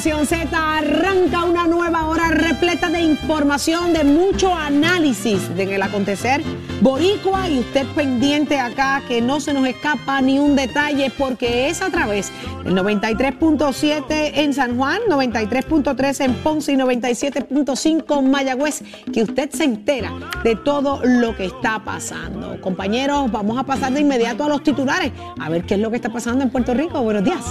Nación Z arranca una nueva hora repleta de información, de mucho análisis de el acontecer boricua y usted pendiente acá que no se nos escapa ni un detalle porque es a través del 93.7 en San Juan, 93.3 en Ponce y 97.5 en Mayagüez que usted se entera de todo lo que está pasando. Compañeros, vamos a pasar de inmediato a los titulares a ver qué es lo que está pasando en Puerto Rico. Buenos días.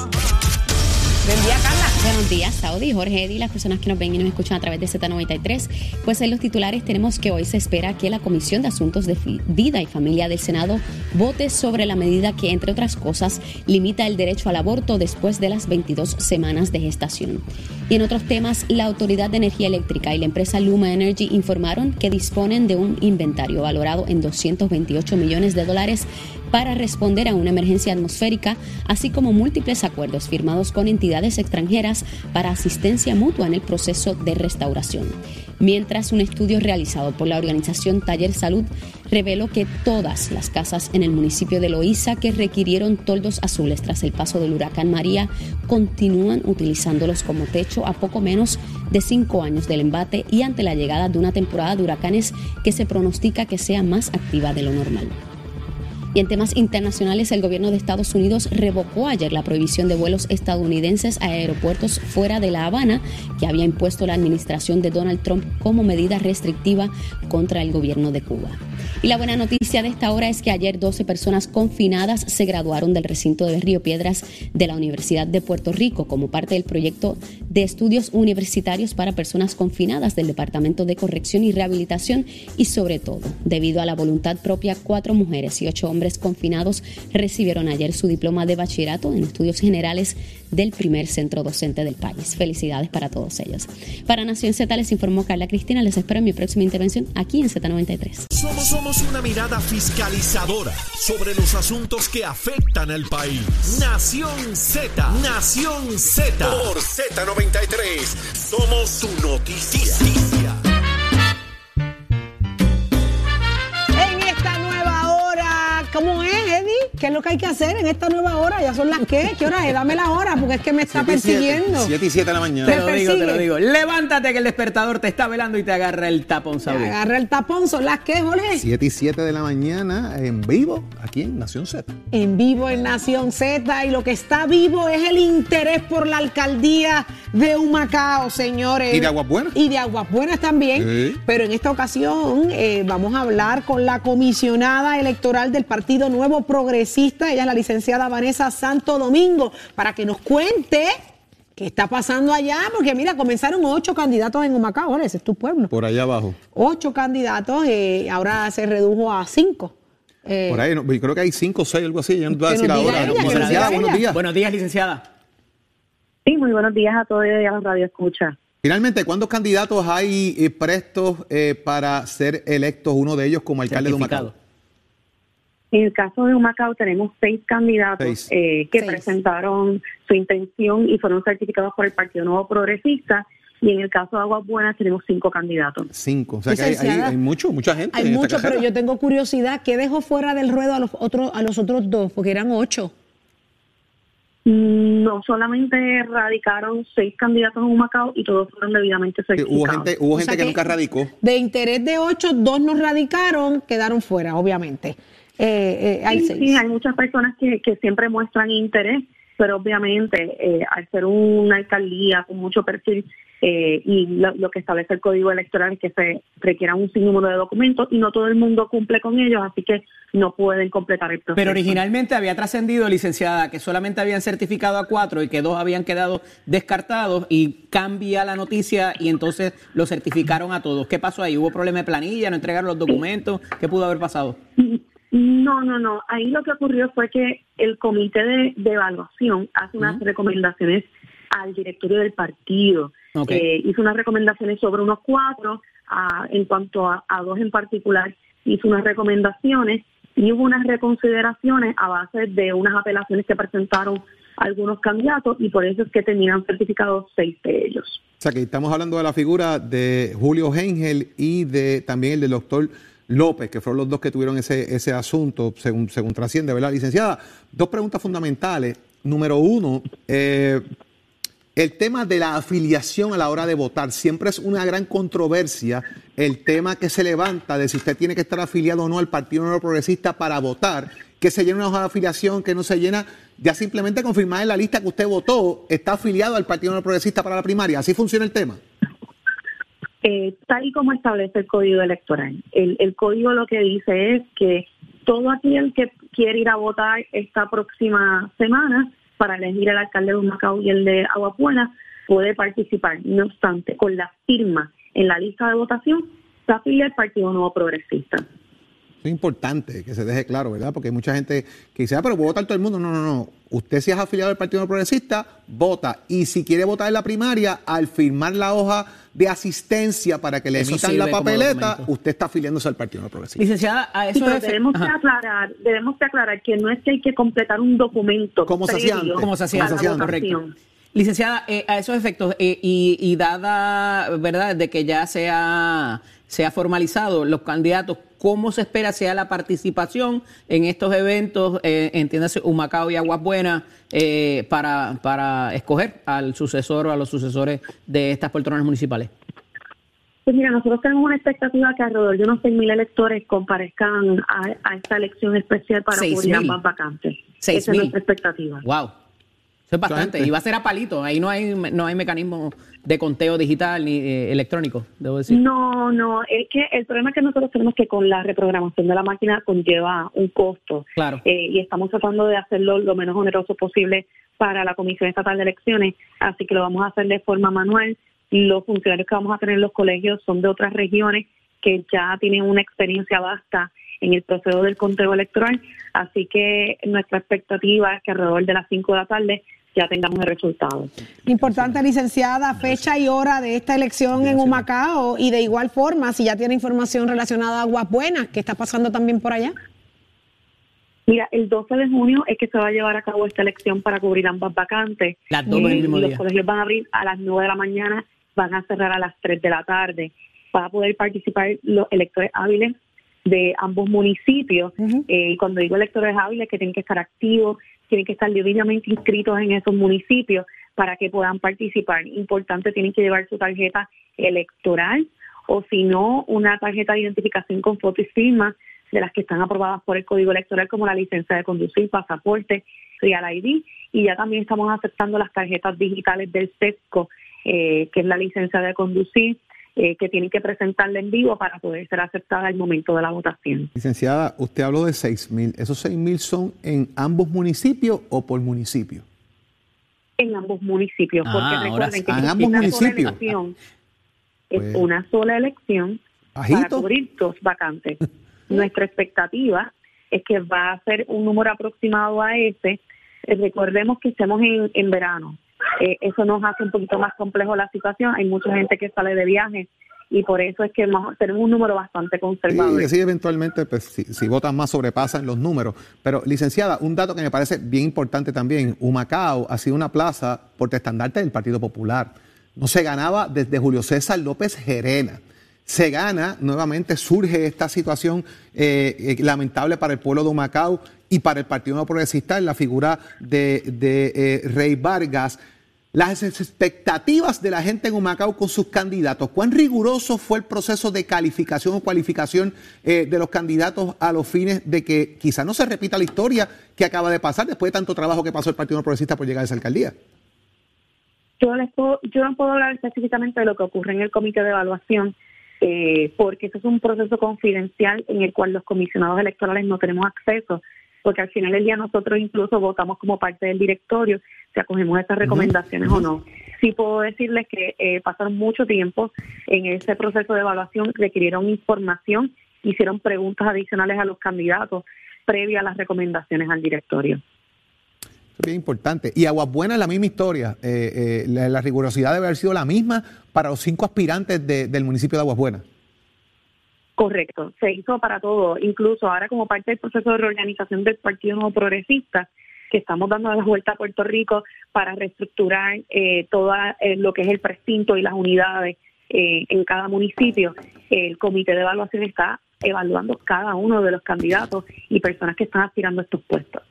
Buen día, Carla. Buenos días, Saudi, Jorge Eddy, las personas que nos ven y nos escuchan a través de Z93. Pues en los titulares tenemos que hoy se espera que la Comisión de Asuntos de Vida y Familia del Senado vote sobre la medida que, entre otras cosas, limita el derecho al aborto después de las 22 semanas de gestación. Y en otros temas, la Autoridad de Energía Eléctrica y la empresa Luma Energy informaron que disponen de un inventario valorado en 228 millones de dólares para responder a una emergencia atmosférica, así como múltiples acuerdos firmados con entidades extranjeras para asistencia mutua en el proceso de restauración. Mientras un estudio realizado por la organización Taller Salud reveló que todas las casas en el municipio de Loíza que requirieron toldos azules tras el paso del huracán María continúan utilizándolos como techo a poco menos de cinco años del embate y ante la llegada de una temporada de huracanes que se pronostica que sea más activa de lo normal. Y en temas internacionales, el gobierno de Estados Unidos revocó ayer la prohibición de vuelos estadounidenses a aeropuertos fuera de La Habana que había impuesto la administración de Donald Trump como medida restrictiva contra el gobierno de Cuba. Y la buena noticia de esta hora es que ayer 12 personas confinadas se graduaron del recinto de Río Piedras de la Universidad de Puerto Rico como parte del proyecto de estudios universitarios para personas confinadas del Departamento de Corrección y Rehabilitación y sobre todo, debido a la voluntad propia, cuatro mujeres y ocho hombres confinados recibieron ayer su diploma de bachillerato en estudios generales del primer centro docente del país. Felicidades para todos ellos. Para Nación Z les informó Carla Cristina. Les espero en mi próxima intervención aquí en Z93. Somos, somos una mirada fiscalizadora sobre los asuntos que afectan al país. Nación Z, Nación Z. Por Z93, somos su noticia. En esta nueva hora, ¿cómo es, Eddie? ¿Qué es lo que hay que hacer en esta nueva hora? Ya son las qué? ¿Qué hora es? Dame la hora porque es que me está persiguiendo. 7 y 7 de la Te mañana. Te lo digo, te lo digo. Levántate que el despertador te está velando y te agarra el tapón, Saudi. Agarra el tapón, son las qué, Jorge. 7 y 7 de la mañana en vivo, aquí en Nación Z. En vivo en Nación Z y lo que está vivo es el interés por la alcaldía de Humacao, señores. Y de Aguas Buenas. Y de Aguas Buenas también. Sí. Pero en esta ocasión eh, vamos a hablar con la comisionada electoral del Partido Nuevo Progresista, ella es la licenciada Vanessa Santo Domingo, para que nos cuente qué está pasando allá, porque mira, comenzaron ocho candidatos en Humacao, ahora ese es tu pueblo. Por allá abajo. Ocho candidatos, eh, ahora se redujo a cinco. Eh, Por ahí, no, yo creo que hay 5 o 6, algo así. Yo no te voy a decir ahora. ella, Licenciada, buenos ella. días. Buenos días, licenciada. Sí, muy buenos días a todos y a la radio escucha. Finalmente, ¿cuántos candidatos hay eh, prestos eh, para ser electos, uno de ellos como alcalde de. Humacao? En el caso de Humacao tenemos seis candidatos Seis. eh, que Seis. presentaron su intención y fueron certificados por el Partido Nuevo Progresista. Y en el caso de Aguas Buenas tenemos cinco candidatos. Cinco. O sea que hay, hay, Licenciada. hay mucho, mucha gente. Hay en esta mucho, pero yo tengo curiosidad, ¿qué dejó fuera del ruedo a los otros, a los otros dos? Porque eran ocho. Mm, No solamente radicaron seis candidatos en Humacao y todos fueron debidamente certificados. hubo gente, hubo O gente sea que, que- nunca radicó. De interés de ocho, dos nos radicaron, quedaron fuera, obviamente. Eh, eh, hay Sí, seis. sí, hay muchas personas que, que siempre muestran interés, pero obviamente eh, al ser una alcaldía con mucho perfil eh, y lo, lo que establece el código electoral es que se requieran un sinnúmero de documentos y no todo el mundo cumple con ellos, así que no pueden completar el proceso. Pero originalmente había trascendido, licenciada, que solamente habían certificado a cuatro y que dos habían quedado descartados y cambia la noticia y entonces lo certificaron a todos. ¿Qué pasó ahí? ¿Hubo problema de planilla? ¿No entregaron los documentos? ¿Qué pudo haber pasado? No, no, no. Ahí lo que ocurrió fue que el comité de, de evaluación hace unas recomendaciones al directorio del partido. Ok. Eh, hizo unas recomendaciones sobre unos cuatro, ah, en cuanto a, a dos en particular, hizo unas recomendaciones y hubo unas reconsideraciones a base de unas apelaciones que presentaron algunos candidatos y por eso es que tenían certificados seis de ellos. O sea que estamos hablando de la figura de Julio Engel y de también el del doctor López, que fueron los dos que tuvieron ese, ese asunto, según, según trasciende, ¿verdad? Licenciada, dos preguntas fundamentales. Número uno, eh, el tema de la afiliación a la hora de votar. Siempre es una gran controversia el tema que se levanta de si usted tiene que estar afiliado o no al Partido Nuevo Progresista para votar, que se llena una hoja de afiliación, que no se llena, ya simplemente confirmar en la lista que usted votó, está afiliado al Partido Nuevo Progresista para la primaria. ¿Así funciona el tema? Eh, tal y como establece el código electoral. El, código lo que dice es que todo aquel que quiere ir a votar esta próxima semana para elegir el alcalde de Humacao y el de Aguapuena puede participar. No obstante, con la firma en la lista de votación se afilia el Partido Nuevo Progresista. Es importante que se deje claro, ¿verdad? Porque hay mucha gente que dice, ah, pero puedo votar todo el mundo. No, no, no. Usted si es afiliado al Partido Progresista, vota. Y si quiere votar en la primaria, al firmar la hoja de asistencia para que le emitan la papeleta, usted está afiliándose al Partido Progresista. Licenciada, a eso debemos de aclarar, debemos de aclarar que no es que hay que completar un documento. Como se hacía antes. Como se hacía correcto. Licenciada, eh, a esos efectos, eh, y, y, dada, ¿verdad?, de que ya se ha, se ha formalizado los candidatos, ¿cómo se espera sea la participación en estos eventos, eh, entiéndase, Humacao y Aguas Buenas, eh, para, para escoger al sucesor o a los sucesores de estas poltronas municipales? Pues mira, nosotros tenemos una expectativa que alrededor de unos 6.000 electores comparezcan a, esta elección especial para cubrir ambas vacantes. Esa es nuestra expectativa. ¡Wow! Eso es bastante. Y va a ser a palito. Ahí no hay, no hay mecanismo de conteo digital ni eh, electrónico, debo decir. No, no. Es que el problema es que nosotros tenemos que con la reprogramación de la máquina conlleva un costo. Claro. Eh, y estamos tratando de hacerlo lo menos oneroso posible para la Comisión Estatal de Elecciones. Así que lo vamos a hacer de forma manual. Los funcionarios que vamos a tener en los colegios son de otras regiones que ya tienen una experiencia vasta en el proceso del conteo electoral. Así que nuestra expectativa es que alrededor de las 5 de la tarde ya tengamos el resultado. Importante, licenciada, fecha y hora de esta elección en Humacao y de igual forma, si ya tiene información relacionada a Aguas Buenas, ¿qué está pasando también por allá? Mira, el 12 de junio es que se va a llevar a cabo esta elección para cubrir ambas vacantes. Las dos mismo Los colegios van a abrir a las 9 de la mañana, van a cerrar a las 3 de la tarde. Para poder participar los electores hábiles de ambos municipios. Eh, y cuando digo electores hábiles, que tienen que estar activos, tienen que estar debidamente inscritos en esos municipios para que puedan participar. Importante, tienen que llevar su tarjeta electoral o si no, una tarjeta de identificación con foto y firma de las que están aprobadas por el Código Electoral como la licencia de conducir, pasaporte, Real ID y ya también estamos aceptando las tarjetas digitales del SESCO, eh, que es la licencia de conducir, eh, que tienen que presentarla en vivo para poder ser aceptada al momento de la votación. Licenciada, usted habló de 6 mil. ¿Esos 6 mil son en ambos municipios o por municipio? En ambos municipios, porque ah, recuerden que en ambos municipios. es pues, una sola elección para cubrir dos vacantes. Nuestra expectativa es que va a ser un número aproximado a ese. Eh, recordemos que estemos en, en verano. Eh, eso nos hace un poquito más complejo la situación. Hay mucha gente que sale de viaje y por eso es que tenemos un número bastante conservador. Sí, eventualmente, pues, si, votan más, sobrepasan los números. Pero, licenciada, un dato que me parece bien importante también: Humacao ha sido una plaza por estandarte del Partido Popular. No se ganaba desde Julio César López Gerena. Se gana, nuevamente surge esta situación eh, eh, lamentable para el pueblo de Humacao y para el Partido No Progresista en la figura de, Rey Vargas las expectativas de la gente en Humacao con sus candidatos. ¿Cuán riguroso fue el proceso de calificación o cualificación eh, de los candidatos a los fines de que quizá no se repita la historia que acaba de pasar después de tanto trabajo que pasó el Partido Progresista por llegar a esa alcaldía? Yo, yo no puedo hablar específicamente de lo que ocurre en el comité de evaluación, eh, porque eso es un proceso confidencial en el cual los comisionados electorales no tenemos acceso porque al final del día nosotros incluso votamos como parte del directorio si acogemos esas recomendaciones o no. Sí puedo decirles que eh, pasaron mucho tiempo en ese proceso de evaluación, requirieron información, hicieron preguntas adicionales a los candidatos previa a las recomendaciones al directorio. Es bien importante. Y Aguas Buenas, la misma historia. Eh, eh, la, rigurosidad debe haber sido la misma para los cinco aspirantes del municipio de Aguas Buenas. Correcto, se hizo para todo, incluso ahora como parte del proceso de reorganización del Partido Nuevo Progresista, que estamos dando la vuelta a Puerto Rico para reestructurar eh, todo eh, lo que es el precinto y las unidades eh, en cada municipio. El comité de evaluación está evaluando cada uno de los candidatos y personas que están aspirando a estos puestos.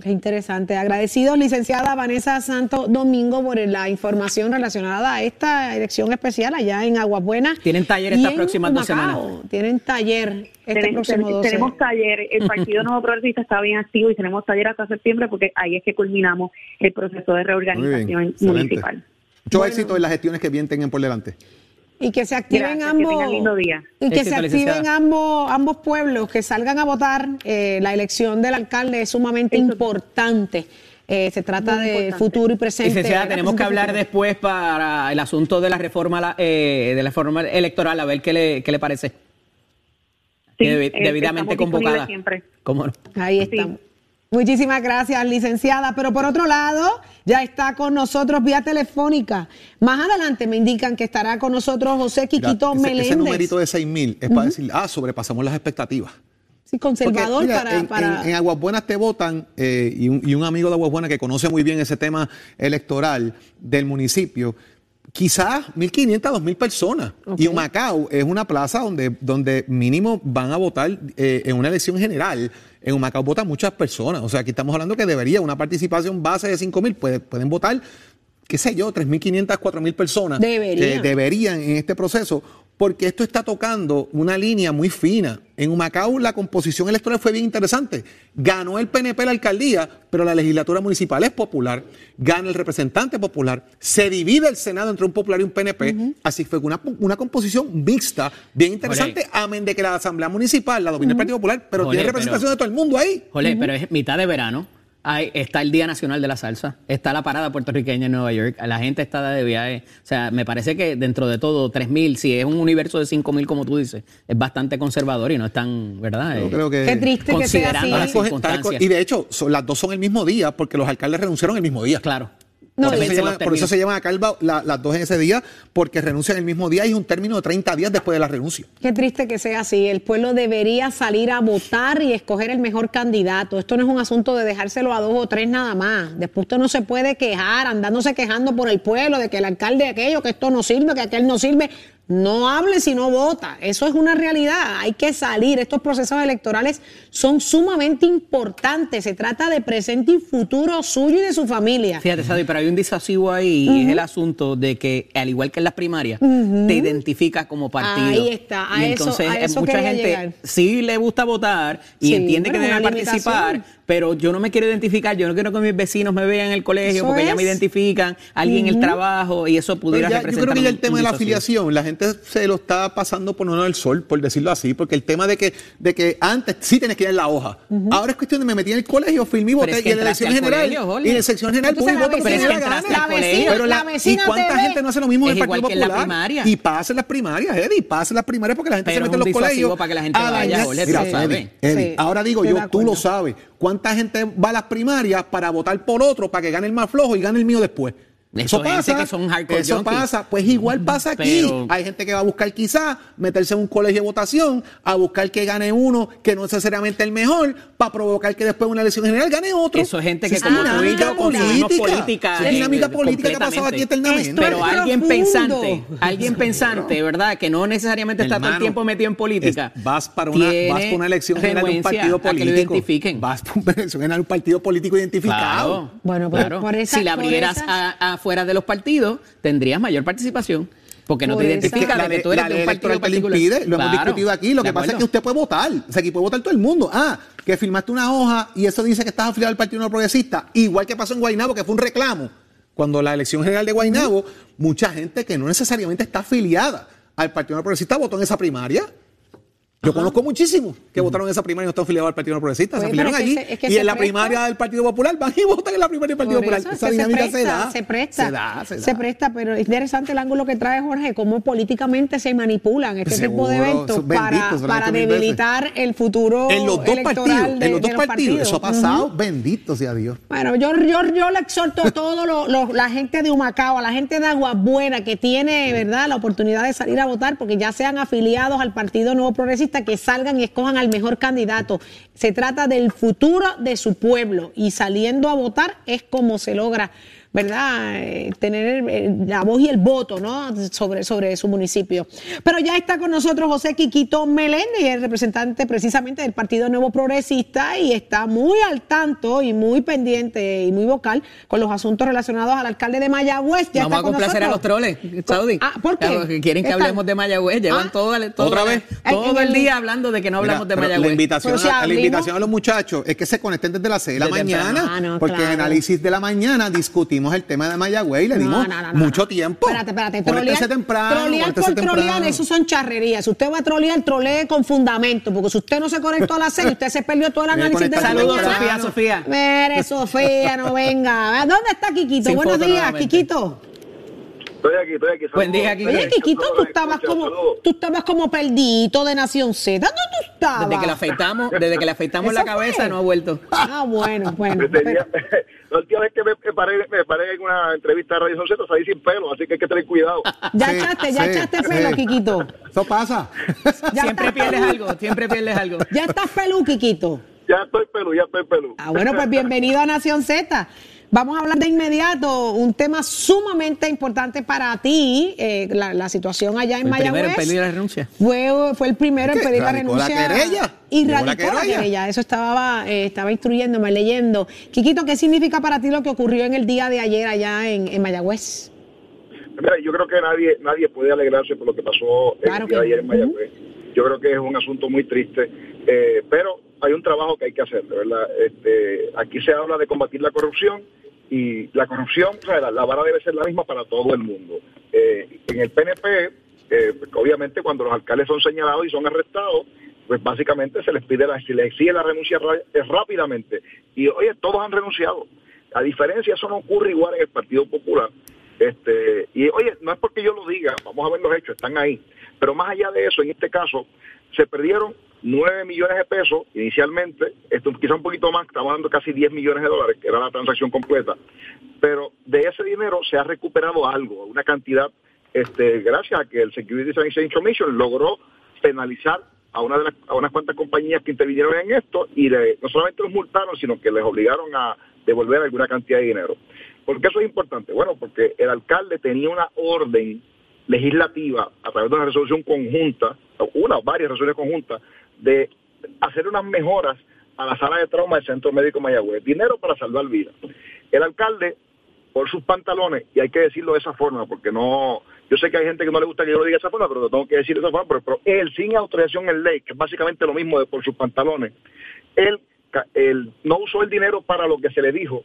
Qué interesante. Agradecidos, licenciada Vanessa Santo Domingo, por la información relacionada a esta elección especial allá en Aguabuena. Tienen taller estas próximas dos semanas. Tienen taller este tenemos, próximo 12. tenemos taller, el Partido Nuevo Progresista está bien activo y tenemos taller hasta septiembre porque ahí es que culminamos el proceso de reorganización municipal. Mucho éxito en las gestiones que bien tengan por delante. Y que se activen Gracias, ambos. tengan lindo día. Y que Éxito, se activen licenciada. ambos, ambos pueblos, que salgan a votar. Eh, la elección del alcalde es sumamente Eso- importante. Eh, se trata de futuro y presente. Licenciada, tenemos que hablar después para el asunto de la reforma la- eh, de la reforma electoral, a ver qué le, qué le parece. Sí, eh, debidamente convocada. siempre. ¿Cómo no? Ahí Sí. estamos. Muchísimas gracias, licenciada. Pero por otro lado, ya está con nosotros vía telefónica. Más adelante me indican que estará con nosotros José Mira, Quiquito ese, Meléndez. ese numerito de 6 mil es para decir, ah, sobrepasamos las expectativas. Sí, conservador Porque, mira, para... en, para- en- en Aguas Buenas te votan eh, y, un, y un amigo de Aguas Buenas que conoce muy bien ese tema electoral del municipio, quizás 1.500 a 2.000 personas. Y Humacao es una plaza donde, donde mínimo van a votar eh, en una elección general. En Humacao votan muchas personas. O sea, aquí estamos hablando que debería una participación base de 5.000, puede- pueden votar qué sé yo, 3.500, 4.000 personas Deberían. que deberían en este proceso, porque esto está tocando una línea muy fina. En Humacao la composición electoral fue bien interesante. Ganó el PNP la alcaldía, pero la legislatura municipal es popular. Gana el representante popular. Se divide el Senado entre un popular y un PNP. Así fue una, una composición mixta, bien interesante, amén de que la Asamblea Municipal la domina el Partido Popular, pero tiene representación pero- de todo el mundo ahí. Jole, pero es mitad de verano. Hay- está el Día Nacional de la Salsa, está la parada puertorriqueña en Nueva York, la gente está de viaje. O sea, me parece que dentro de todo, 3.000, si es un universo de 5.000 como tú dices, es bastante conservador y no es tan, ¿verdad? Yo Eh, creo que... Qué triste que sea considerando así. las circunstancias. Y de hecho, son- las dos son el mismo día porque los alcaldes renunciaron el mismo día. Claro. No, por, eso se llama, por eso se ba- la- las dos en ese día, porque renuncian el mismo día y es un término de 30 días después de la renuncia. Qué triste que sea así. El pueblo debería salir a votar y escoger el mejor candidato. Esto no es un asunto de dejárselo a dos o tres nada más. Después usted no se puede quejar, andándose quejando por el pueblo, de que el alcalde aquello, que esto no sirve, que aquel no sirve. No hable si no vota. Eso es una realidad. Hay que salir. Estos procesos electorales son sumamente importantes. Se trata de presente y futuro suyo y de su familia. Fíjate, Sadi, pero hay un disasivo ahí y es el asunto de que, al igual que en las primarias, te identificas como partido. Ahí está, a y eso- entonces a eso mucha gente llegar. sí le gusta votar y Sí, entiende que debe participar. Pero yo no me quiero identificar, yo no quiero que mis vecinos me vean en el colegio Eso porque ya me identifican, alguien en el trabajo y eso pudiera ya- yo representar creo que ya el tema de la afiliación, la gente se lo está pasando por uno del sol, por decirlo así, porque el tema de que, de que antes sí tienes que ir en la hoja. Ahora es cuestión de me metí en el colegio, filmé y voté, es que y en la elección al general, colegio, y en la sección general, la voto Pero es que la colegio. Pero la, la vecina ¿Y cuánta gente no hace lo mismo en el Partido la Popular? Y pasa en las primarias, Eddie, pasa en las primarias porque la gente se mete en los colegios. para que la gente a vaya, Sí, ahora digo yo, tú lo sabes. ¿Cuánta gente va a las primarias para votar por otro, para que gane el más flojo y gane el mío después? Eso pasa, que son hardcore eso junkies. pasa, pues igual pasa aquí. Pero- Hay gente que va a buscar quizás meterse en un colegio de votación, a buscar que gane uno que no es necesariamente el mejor, para provocar que después en una elección general gane otro. Eso es gente que Sí, como es tú y yo dinámica política. política, Sí, eh, Es dinámica política que ha pasado aquí eternamente. Pero es alguien profundo. pensante, alguien pensante, ¿verdad? Que no necesariamente está todo el tiempo metido en política. es- vas, para una, vas para una elección general de un partido a que lo político. identifiquen. Vas para una elección general de un partido político identificado. Claro. Bueno, pero claro. por esa- si la por abrieras esas- a- afuera de los partidos, tendrías mayor participación. Porque no Por te identificas de que tú eres la de un partido electoral te lo particular. impide, lo hemos discutido aquí. Lo que pasa es que usted puede votar. O sea, aquí puede votar todo el mundo. Ah, que firmaste una hoja y eso dice que estás afiliado al Partido Nuevo Progresista. Igual que pasó en Guaynabo, que fue un reclamo. Cuando la elección general de Guaynabo, mucha gente que no necesariamente está afiliada al Partido Nuevo Progresista votó en esa primaria. Yo conozco muchísimos que votaron en esa primaria y no están afiliados al Partido Nuevo Progresista. se Pues, afiliaron es que allí. se- es que y en la primaria del Partido Popular van y votan en la primaria del Partido Popular. es esa que se dinámica presta, se da. se presta. Se da, se da. Se presta, pero es interesante el ángulo que trae Jorge, cómo políticamente se manipulan este tipo de eventos para, benditos, veces. debilitar el futuro En los dos electoral partidos, de, en los dos los partidos. Eso ha partidos. pasado, bendito sea Dios. Bueno, yo, yo, yo le exhorto a toda la gente de Humacao, a la gente de Aguabuena que tiene, ¿verdad?, la oportunidad de salir a votar porque ya sean afiliados al Partido Nuevo Progresista, que salgan y escojan al mejor candidato. Se trata del futuro de su pueblo y saliendo a votar es como se logra ¿verdad? Eh, tener la voz y el voto, ¿no? Sobre, sobre su municipio. Pero ya está con nosotros José Quiquito Meléndez, el representante precisamente del Partido Nuevo Progresista y está muy al tanto y muy pendiente y muy vocal con los asuntos relacionados al alcalde de Mayagüez. Ya Vamos a complacer a los troles, Saudi. Ah, ¿por qué? quieren que hablemos de Mayagüez, llevan ah. todo, todo, ¿Otra vez? todo el día hablando de que no hablamos de Mayagüez. La invitación, a, la invitación a los muchachos es que se conecten desde las 6 de la mañana, porque en análisis de la mañana discutimos el tema de Mayagüez y le dimos mucho tiempo. Espérate, espérate. Trolear, temprano, trolear por trolear, eso son charrerías. Si usted va a trolear, trolee con fundamento, porque si usted no se conectó a las 6, usted se perdió todo el análisis de la Saludos, Sofía, Sofía. Mire, Sofía, no venga. ¿Dónde está Quiquito? Buenos días, Quiquito. Estoy aquí, estoy aquí. Buen día, aquí. Oye, Quiquito, tú estabas como, tú estabas como perdido de Nación Z. ¿Dónde tú estabas? Desde que le afeitamos, desde que le afeitamos la cabeza no ha vuelto. Ah, bueno, bueno. la última vez que me, paré, me paré en una entrevista de Radio Z salí sin pelo, así que hay que tener cuidado. Ya echaste, ya echaste pelo, Quiquito. Eso pasa. siempre pierdes algo, siempre pierdes algo. Ya estás pelú, Quiquito. Ya estoy pelú, ya estoy pelú. Ah, bueno, pues bienvenido a Nación Z. Vamos a hablar de inmediato un tema sumamente importante para ti, eh, la, situación allá en Mayagüez. El primero en pedir la renuncia. Fue, fue el primero en pedir la renuncia. La querella. Y radicó la querella. Eso estaba, eh, estaba instruyéndome, leyendo. Quiquito, ¿qué significa para ti lo que ocurrió en el día de ayer allá en, Mayagüez? Mira, yo creo que nadie nadie puede alegrarse por lo que pasó el día de ayer en Mayagüez. Yo creo que es un asunto muy triste, eh, pero hay un trabajo que hay que hacer, ¿verdad? Este, aquí se habla de combatir la corrupción y la corrupción, la, vara debe ser la misma para todo el mundo. Eh, en el PNP, eh, obviamente cuando los alcaldes son señalados y son arrestados, pues básicamente se les pide la, se les exige la renuncia eh, rápidamente. Y oye, todos han renunciado. A diferencia, eso no ocurre igual en el Partido Popular. Este, y oye, no es porque yo lo diga, vamos a ver los hechos, están ahí. Pero más allá de eso, en este caso, se perdieron 9 millones de pesos inicialmente, esto quizá un poquito más, estamos hablando casi 10 millones de dólares, que era la transacción completa, pero de ese dinero se ha recuperado algo, una cantidad, este, gracias a que el Securities and Exchange Commission logró penalizar a, una de a unas cuantas compañías que intervinieron en esto y no solamente los multaron, sino que les obligaron a devolver alguna cantidad de dinero. ¿Por qué eso es importante? Bueno, porque el alcalde tenía una orden legislativa a través de una resolución conjunta, una o varias resoluciones conjuntas, de hacer unas mejoras a la sala de trauma del Centro Médico Mayagüez. Dinero para salvar vidas. El alcalde, por sus pantalones, y hay que decirlo de esa forma, porque no, yo sé que hay gente que no le gusta que yo lo diga de esa forma, pero lo tengo que decir de esa forma, pero, él, sin autorización en ley, que es básicamente lo mismo de por sus pantalones, él, él no usó el dinero para lo que se le dijo,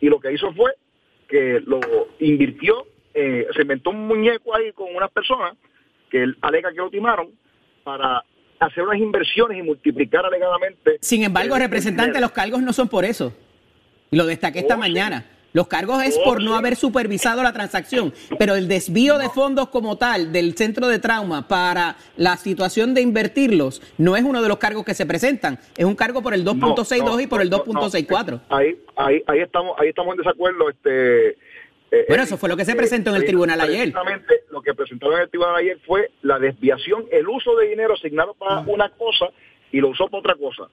y lo que hizo fue que lo invirtió, eh, se inventó un muñeco ahí con unas personas que él alega que lo timaron para hacer unas inversiones y multiplicar alegadamente. Sin embargo, representante, los cargos no son por eso. Y lo destaqué esta oh, mañana. Los cargos es por no haber supervisado la transacción, pero el desvío de fondos como tal del centro de trauma para la situación de invertirlos no es uno de los cargos que se presentan, es un cargo por el 2.62 y por el 2.64. Ahí, ahí, ahí estamos, ahí estamos en desacuerdo, este eh, bueno, eso fue lo que se presentó en el tribunal ayer. Exactamente, lo que presentaron en el tribunal ayer fue la desviación, el uso de dinero asignado para una cosa y lo usó para otra cosa.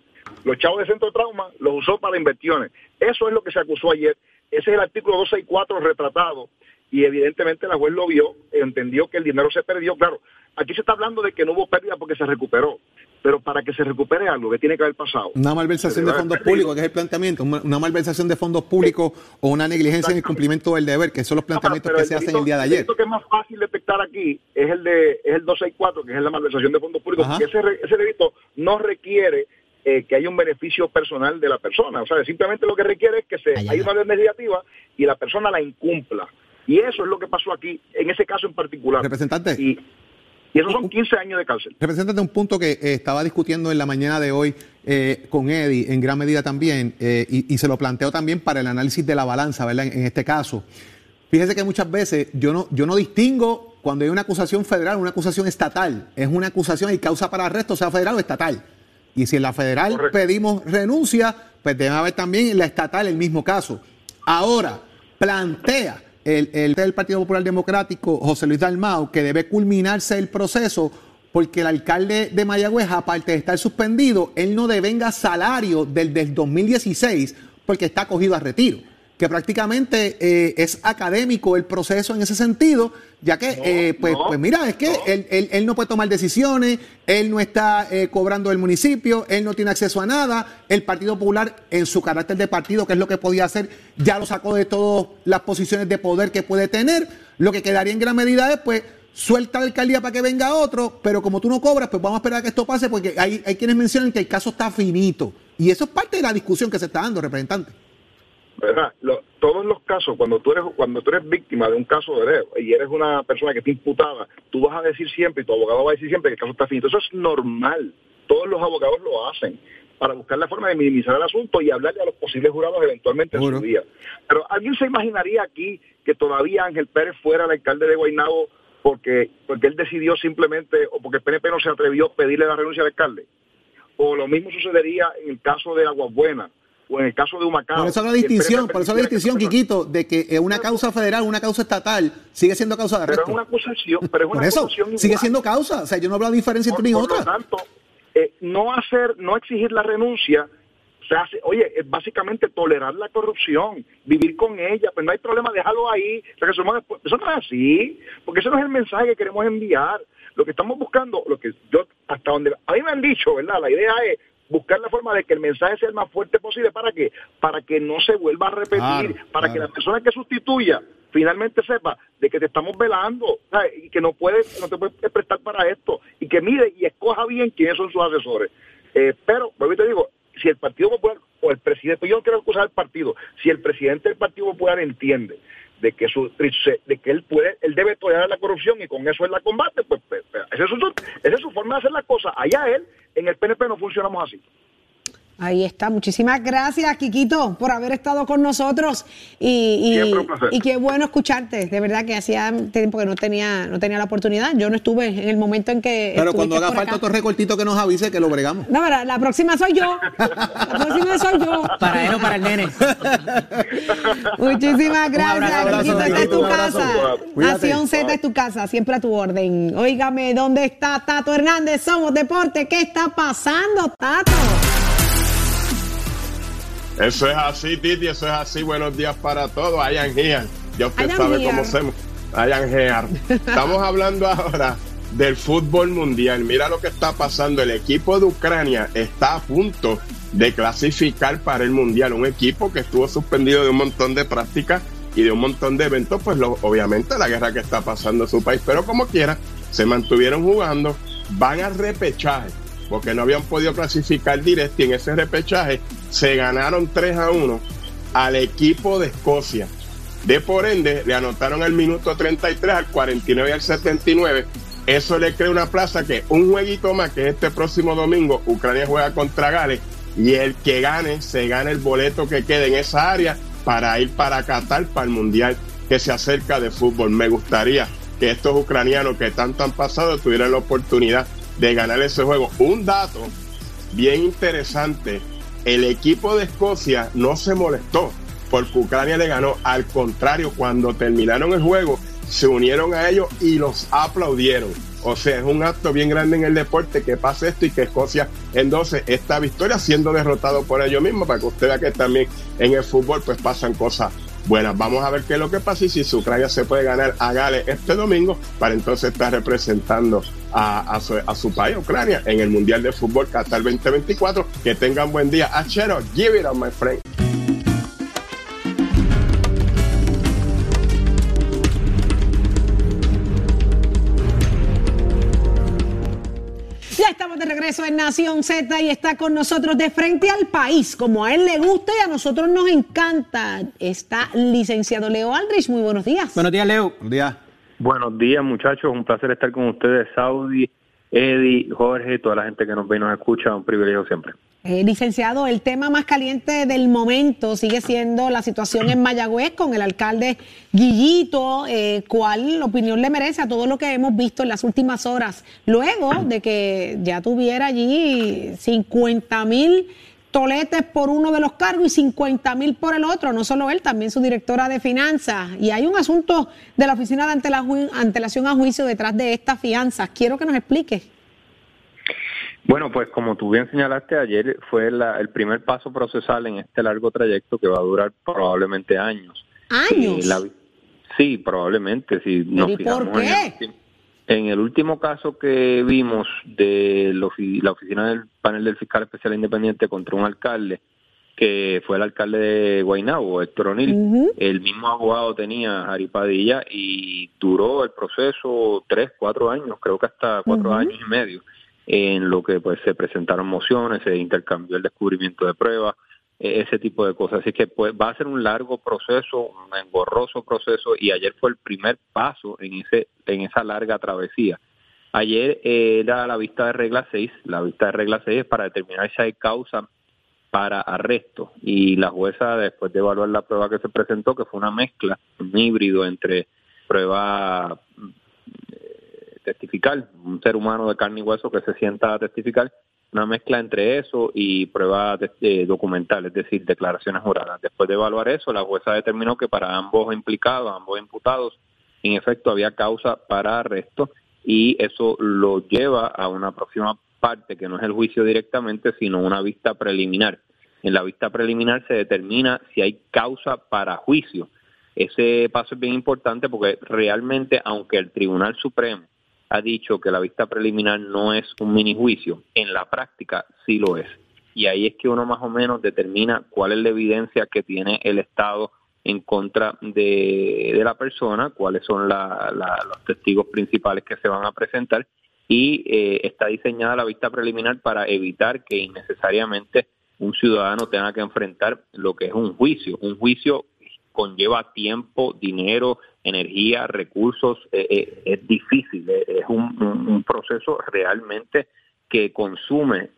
Los chavos de centro de trauma los usó para inversiones. Eso es lo que se acusó ayer. Ese es el artículo 264 retratado y evidentemente la juez lo vio, entendió que el dinero se perdió. Claro, aquí se está hablando de que no hubo pérdida porque se recuperó pero para que se recupere algo que tiene que haber pasado. Una malversación de fondos públicos, que es el planteamiento, una malversación de fondos públicos o una negligencia en el cumplimiento del deber, que son los planteamientos que se hacen el día de ayer. El que es más fácil detectar aquí es el de es el 264, que es la malversación de fondos públicos, porque ese, ese delito no requiere eh, que haya un beneficio personal de la persona. O sea, simplemente lo que requiere es que se haya una ley mediativa y la persona la incumpla. Y eso es lo que pasó aquí, en ese caso en particular. Representante. Y, y esos son 15 años de cárcel. Representante, un punto que eh, estaba discutiendo en la mañana de hoy eh, con Eddie, en gran medida también, eh, y, se lo planteo también para el análisis de la balanza, ¿verdad? En, este caso. Fíjese que muchas veces yo no, yo no distingo cuando hay una acusación federal, una acusación estatal. Es una acusación y causa para arresto, sea federal o estatal. Y si en la federal pedimos renuncia, pues debe haber también en la estatal el mismo caso. Ahora, plantea el, el del Partido Popular Democrático, José Luis Dalmau, que debe culminarse el proceso porque el alcalde de Mayagüez, aparte de estar suspendido, él no devenga salario del, del 2016 porque está cogido a retiro. Que prácticamente eh, es académico el proceso en ese sentido, ya que, eh, pues, pues mira, es que Él, él, no puede tomar decisiones, él no está eh, cobrando el municipio, él no tiene acceso a nada, el Partido Popular en su carácter de partido, que es lo que podía hacer, ya lo sacó de todas las posiciones de poder que puede tener, lo que quedaría en gran medida es, pues, suelta la alcaldía para que venga otro, pero como tú no cobras, pues vamos a esperar a que esto pase, porque hay, hay quienes mencionan que el caso está finito, y eso es parte de la discusión que se está dando, representante. ¿Verdad? todos los casos, cuando tú eres cuando tú eres víctima de un caso de dedo y eres una persona que está imputada, tú vas a decir siempre y tu abogado va a decir siempre que el caso está finito. Eso es normal. Todos los abogados lo hacen para buscar la forma de minimizar el asunto y hablarle a los posibles jurados eventualmente en su día. Pero alguien se imaginaría aquí que todavía Ángel Pérez fuera el alcalde de Guaynabo porque porque él decidió simplemente o porque el PNP no se atrevió a pedirle la renuncia al alcalde. O lo mismo sucedería en el caso de Aguas Buenas o en el caso de Humacao. Por eso la distinción, por eso la distinción, Quiquito, de que una causa federal, una causa estatal, sigue siendo causa de arresto. Pero es una acusación, pero es una por eso, sigue siendo causa. O sea, yo no hablo de diferencia entre una y otra. Por lo tanto, eh, no hacer, no exigir la renuncia, se hace, oye, es básicamente tolerar la corrupción, vivir con ella, pues no hay problema, déjalo ahí, Eso no es así, porque ese no es el mensaje que queremos enviar. Lo que estamos buscando, lo que yo, hasta donde, a mí me han dicho, ¿verdad? La idea es buscar la forma de que el mensaje sea el más fuerte posible para que para que no se vuelva a repetir, para que la persona que sustituya finalmente sepa de que te estamos velando y que no puede no te puedes prestar para esto y que mire y escoja bien quiénes son sus asesores. Eh, pero, pero te digo, si el Partido Popular o el presidente, yo no quiero acusar al partido, si el presidente del Partido Popular entiende de que su de que él puede él debe tolerar la corrupción y con eso él la combate pues, pues, pues esa, es su, esa es su forma de hacer las cosas. Allá él en el PNP no funcionamos así Ahí está. Muchísimas gracias, Quiquito, por haber estado con nosotros. Y, y, qué bueno escucharte. De verdad que hacía tiempo que no tenía, no tenía la oportunidad. Yo no estuve en el momento en que. Pero cuando haga falta otro recortito que nos avise que lo bregamos. No, la, la próxima soy yo. La próxima soy yo. Para él o para el nene. Muchísimas gracias, Quiquito. Esta es tu casa. Nación Z es tu casa, siempre a tu orden. Óigame, ¿dónde está Tato Hernández? Somos Deporte. ¿Qué está pasando, Tato? Eso es así, Titi, eso es así. Buenos días para todos. Hayan here. Ya usted sabe cómo se. Hayan here. Estamos hablando ahora del fútbol mundial. Mira lo que está pasando. El equipo de Ucrania está a punto de clasificar para el mundial. Un equipo que estuvo suspendido de un montón de prácticas y de un montón de eventos, pues obviamente la guerra que está pasando en su país. Pero como quiera, se mantuvieron jugando. Van al repechaje porque no habían podido clasificar directo y en ese repechaje se ganaron 3 a 1 al equipo de Escocia. De por ende, le anotaron el minuto 33, al 49 y al 79. Eso le crea una plaza que un jueguito más, que este próximo domingo, Ucrania juega contra Gales, y el que gane, se gana el boleto que quede en esa área para ir para Qatar, para el Mundial que se acerca de fútbol. Me gustaría que estos ucranianos que tanto han pasado tuvieran la oportunidad de ganar ese juego. Un dato bien interesante, el equipo de Escocia no se molestó porque Ucrania le ganó, al contrario, cuando terminaron el juego, se unieron a ellos y los aplaudieron. O sea, es un acto bien grande en el deporte que pase esto y que Escocia endose esta victoria siendo derrotado por ellos mismos, para que usted vea que también en el fútbol pues pasan cosas buenas. Vamos a ver qué es lo que pasa y si Ucrania se puede ganar a Gales este domingo para entonces estar representando a, su, país, Ucrania, en el Mundial de Fútbol Qatar 2024. Que tengan buen día. Achero, give it on, my friend. Ya estamos de regreso en Nación Z y está con nosotros de frente al país, como a él le gusta y a nosotros nos encanta. Está licenciado Leo Aldrich. Muy buenos días. Buenos días, Leo. Buenos días. Buenos días, muchachos. Un placer estar con ustedes, Saudi, Eddie, Jorge, toda la gente que nos ve y nos escucha. Un privilegio siempre. Eh, licenciado, el tema más caliente del momento sigue siendo la situación en Mayagüez con el alcalde Guillito. Eh, ¿Cuál opinión le merece a todo lo que hemos visto en las últimas horas? Luego de que ya tuviera allí 50 mil toletes por uno de los cargos y 50 mil por el otro, no solo él, también su directora de finanzas. Y hay un asunto de la oficina de antelación a juicio detrás de estas fianzas. Quiero que nos explique. Bueno, pues como tú bien señalaste ayer, fue el primer paso procesal en este largo trayecto que va a durar probablemente años. ¿Años? Eh, sí, probablemente. Si nos ¿Y por qué? En el, último caso que vimos de la oficina del panel del fiscal especial independiente contra un alcalde, que fue el alcalde de Guaynabo, Héctor O'Neill, el mismo abogado tenía Aripadilla y duró el proceso tres, cuatro años, creo que hasta cuatro años y medio en lo que pues se presentaron mociones, se intercambió el descubrimiento de pruebas, ese tipo de cosas. Así que pues va a ser un largo proceso, un engorroso proceso y ayer fue el primer paso en ese en esa larga travesía. Ayer era la vista de regla 6, la vista de regla 6 es para determinar si hay causa para arresto y la jueza después de evaluar la prueba que se presentó, que fue una mezcla, un híbrido entre prueba testificar, un ser humano de carne y hueso que se sienta a testificar, una mezcla entre eso y pruebas de, documentales, es decir, declaraciones juradas. Después de evaluar eso, la jueza determinó que para ambos implicados, ambos imputados, en efecto había causa para arresto y eso lo lleva a una próxima parte que no es el juicio directamente, sino una vista preliminar. En la vista preliminar se determina si hay causa para juicio. Ese paso es bien importante porque realmente, aunque el Tribunal Supremo ha dicho que la vista preliminar no es un mini juicio, en la práctica sí lo es. Y ahí es que uno más o menos determina cuál es la evidencia que tiene el Estado en contra de, la persona, cuáles son los testigos principales que se van a presentar y eh, está diseñada la vista preliminar para evitar que innecesariamente un ciudadano tenga que enfrentar lo que es un juicio. Un juicio conlleva tiempo, dinero, energía, recursos, eh, eh, es difícil, eh, es un, proceso realmente que consume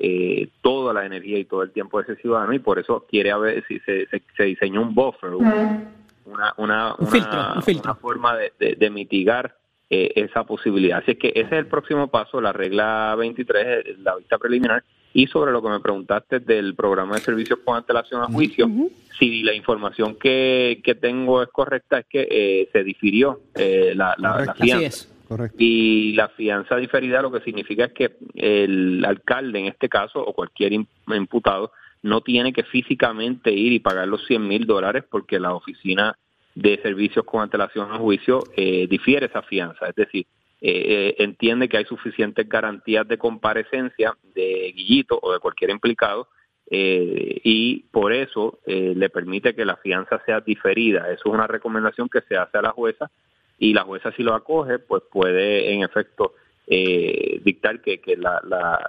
toda la energía y todo el tiempo de ese ciudadano y por eso quiere ver si se, se, diseñó un buffer, una, una, una, forma de, mitigar esa posibilidad. Así que ese es el próximo paso, la regla 23, la vista preliminar, y sobre lo que me preguntaste del programa de servicios con antelación a juicio, si la información que, que tengo es correcta, es que eh, se difirió eh, la, la, fianza. Y la fianza diferida lo que significa es que el alcalde, en este caso, o cualquier imputado, no tiene que físicamente ir y pagar los 100 mil dólares porque la oficina de servicios con antelación a juicio eh, difiere esa fianza. Es decir, eh, entiende que hay suficientes garantías de comparecencia de Guillito o de cualquier implicado eh, y por eso eh, le permite que la fianza sea diferida. Eso es una recomendación que se hace a la jueza y la jueza si lo acoge, pues puede en efecto dictar que, que la,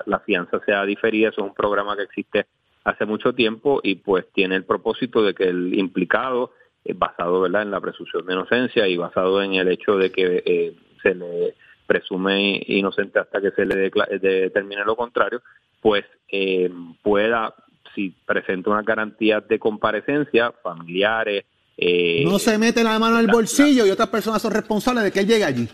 la, fianza sea diferida. Eso es un programa que existe hace mucho tiempo y pues tiene el propósito de que el implicado, basado ¿verdad? en la presunción de inocencia y basado en el hecho de que se le presume inocente hasta que se le determine lo contrario, pues eh, pueda, si presenta una garantía de comparecencia, familiares. Eh, no se mete la mano en el bolsillo y otras personas son responsables de que él llegue allí.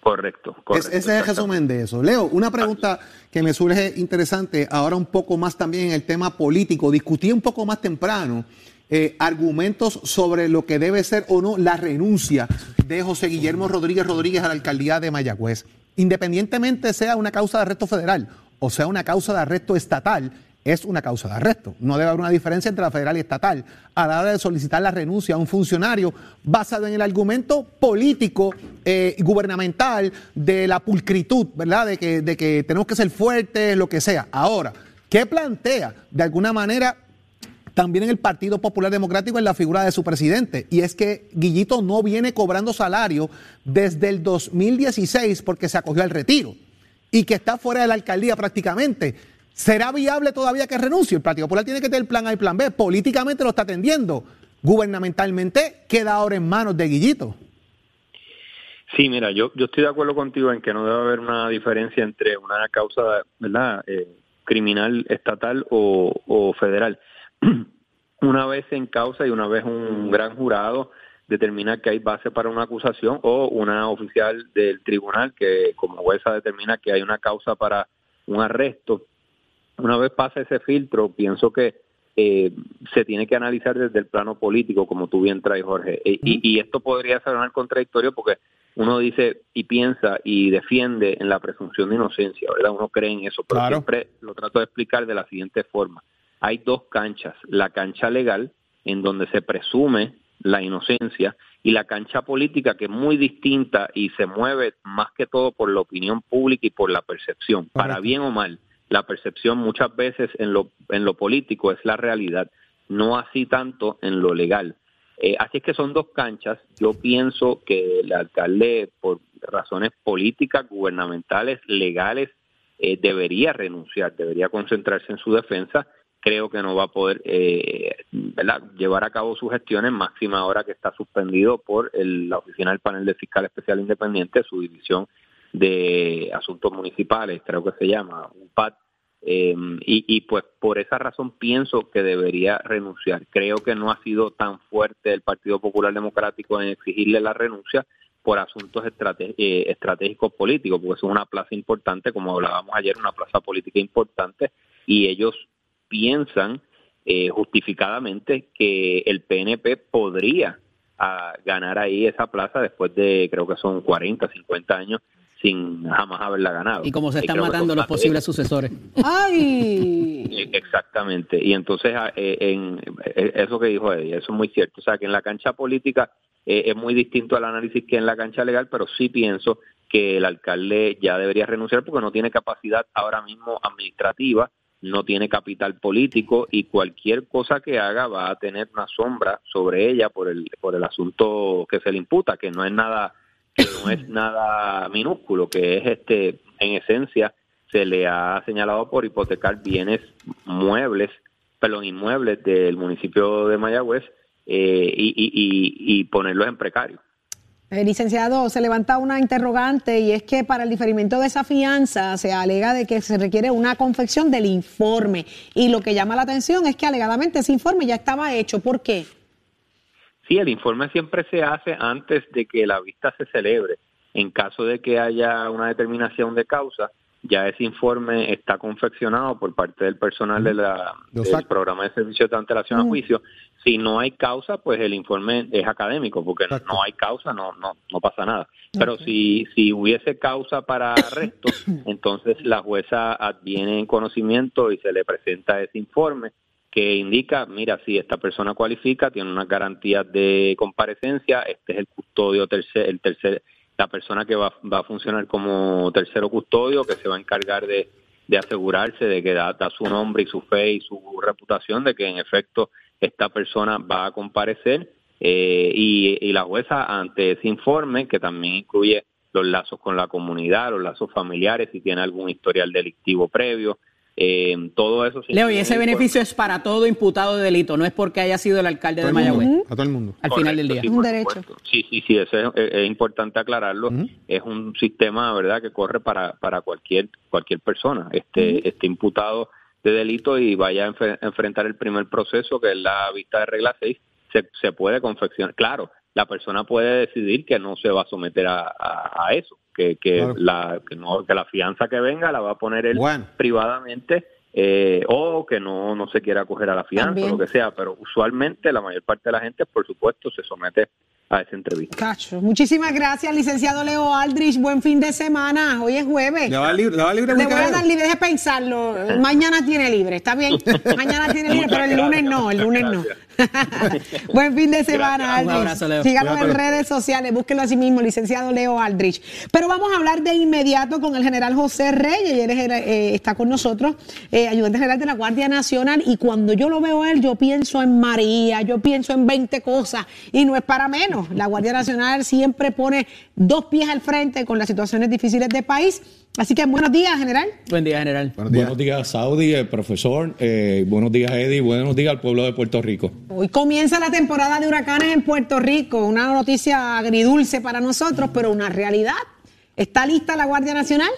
Correcto, ese es el resumen de eso. Leo, una pregunta que me surge interesante, ahora un poco más también en el tema político. Discutí un poco más temprano eh, argumentos sobre lo que debe ser o no la renuncia de José Guillermo Rodríguez Rodríguez a la alcaldía de Mayagüez. Independientemente sea una causa de arresto federal o sea una causa de arresto estatal, es una causa de arresto. No debe haber una diferencia entre la federal y estatal a la hora de solicitar la renuncia a un funcionario basado en el argumento político eh, y gubernamental de la pulcritud, ¿verdad? De que, de que tenemos que ser fuertes, lo que sea. Ahora, ¿qué plantea de alguna manera también en el Partido Popular Democrático en la figura de su presidente. Y es que Guillito no viene cobrando salario desde el 2016 porque se acogió al retiro y que está fuera de la alcaldía prácticamente. ¿Será viable todavía que renuncie? El Partido Popular tiene que tener plan A y plan B. Políticamente lo está atendiendo. Gubernamentalmente queda ahora en manos de Guillito. Sí, mira, yo, yo estoy de acuerdo contigo en que no debe haber una diferencia entre una causa ¿verdad? Eh, criminal estatal o, o federal. una vez en causa y una vez un gran jurado determina que hay base para una acusación o una oficial del tribunal que como jueza determina que hay una causa para un arresto. Una vez pasa ese filtro, pienso que eh, se tiene que analizar desde el plano político, como tú bien traes, Jorge. E, y, y, esto podría ser un contradictorio porque uno dice y piensa y defiende en la presunción de inocencia, ¿verdad? Uno cree en eso, pero siempre lo trato de explicar de la siguiente forma. Hay dos canchas, la cancha legal, en donde se presume la inocencia, y la cancha política, que es muy distinta y se mueve más que todo por la opinión pública y por la percepción, para bien o mal. La percepción muchas veces en lo, en lo político es la realidad, no así tanto en lo legal. Eh, así es que son dos canchas. Yo pienso que el alcalde, por razones políticas, gubernamentales, legales, eh, debería renunciar, debería concentrarse en su defensa. Creo que no va a poder eh, llevar a cabo sus gestiones, máxima ahora que está suspendido por la oficina del panel de fiscal especial independiente, su división de asuntos municipales, creo que se llama, UPAD, eh, y, y, pues por esa razón pienso que debería renunciar. Creo que no ha sido tan fuerte el Partido Popular Democrático en exigirle la renuncia por asuntos eh, estratégicos políticos, porque es una plaza importante, como hablábamos ayer, una plaza política importante, y ellos piensan eh, justificadamente que el PNP podría ah, ganar ahí esa plaza después de, creo que son 40, 50 años sin jamás haberla ganado. Y como se están matando los posibles sucesores. ¡Ay! Eh, exactamente. Y entonces, ah, eh, en, eh, eso que dijo Eddie, eso es muy cierto. O sea, que en la cancha política es muy distinto al análisis que en la cancha legal, pero sí pienso que el alcalde ya debería renunciar porque no tiene capacidad ahora mismo administrativa, no tiene capital político y cualquier cosa que haga va a tener una sombra sobre ella por el, por el asunto que se le imputa, que no es nada que no es nada minúsculo, que es este, en esencia, se le ha señalado por hipotecar bienes muebles, perdón, inmuebles del municipio de Mayagüez eh, y, y, y, ponerlos en precario. Licenciado, se levanta una interrogante y es que para el diferimiento de esa fianza se alega de que se requiere una confección del informe y lo que llama la atención es que alegadamente ese informe ya estaba hecho. ¿Por qué? Sí, el informe siempre se hace antes de que la vista se celebre. En caso de que haya una determinación de causa, ya ese informe está confeccionado por parte del personal de la, del programa de servicio de antelación a juicio. Si no hay causa, pues el informe es académico, porque no hay causa, no, no, no pasa nada. Pero si, si hubiese causa para arresto, entonces la jueza adviene en conocimiento y se le presenta ese informe que indica, mira, si esta persona cualifica, tiene una garantía de comparecencia, este es el custodio tercer, el tercer, la persona que va, a funcionar como tercero custodio, que se va a encargar de, de asegurarse de que da, su nombre y su fe y su reputación de que en efecto esta persona va a comparecer eh, y, y la jueza ante ese informe que también incluye los lazos con la comunidad, los lazos familiares, si tiene algún historial delictivo previo, eh, todo eso. Leo, y ese beneficio es para todo imputado de delito, no es porque haya sido el alcalde de Mayagüez. A todo el mundo. Al final del día. Sí, un derecho. Sí, sí, sí, eso es, importante aclararlo. Es un sistema, ¿verdad?, que corre para, para cualquier, cualquier persona. Este, este imputado de delito y vaya a enfrentar el primer proceso, que es la vista de regla 6, se, se puede confeccionar. Claro, la persona puede decidir que no se va a someter a, eso, que, que, la, que, no, que la fianza que venga la va a poner él privadamente eh, o que no, no se quiera acoger a la fianza o lo que sea, pero usualmente la mayor parte de la gente, por supuesto, se somete a esa entrevista. Cacho. Muchísimas gracias, licenciado Leo Aldrich. Buen fin de semana. Hoy es jueves. Le va libre, le va libre Le voy a dar libre, deje pensarlo. Mañana tiene libre, ¿está bien? Mañana tiene libre, pero el lunes no, el lunes no. Buen fin de semana, Aldrich. Un abrazo, Leo. Síganos en redes sociales, búsquenlo así mismo, licenciado Leo Aldrich. Pero vamos a hablar de inmediato con el general José Reyes. Él eh, está con nosotros, eh, ayudante general de la Guardia Nacional. Y cuando yo lo veo a él, yo pienso en María, yo pienso en 20 cosas. Y no es para menos. La Guardia Nacional siempre pone dos pies al frente con las situaciones difíciles del país. Así que buenos días, general. Buen día, general. Buenos días, Saudi, el profesor. Eh, buenos días, Eddie. Buenos días al pueblo de Puerto Rico. Hoy comienza la temporada de huracanes en Puerto Rico. Una noticia agridulce para nosotros, pero una realidad. ¿Está lista la Guardia Nacional?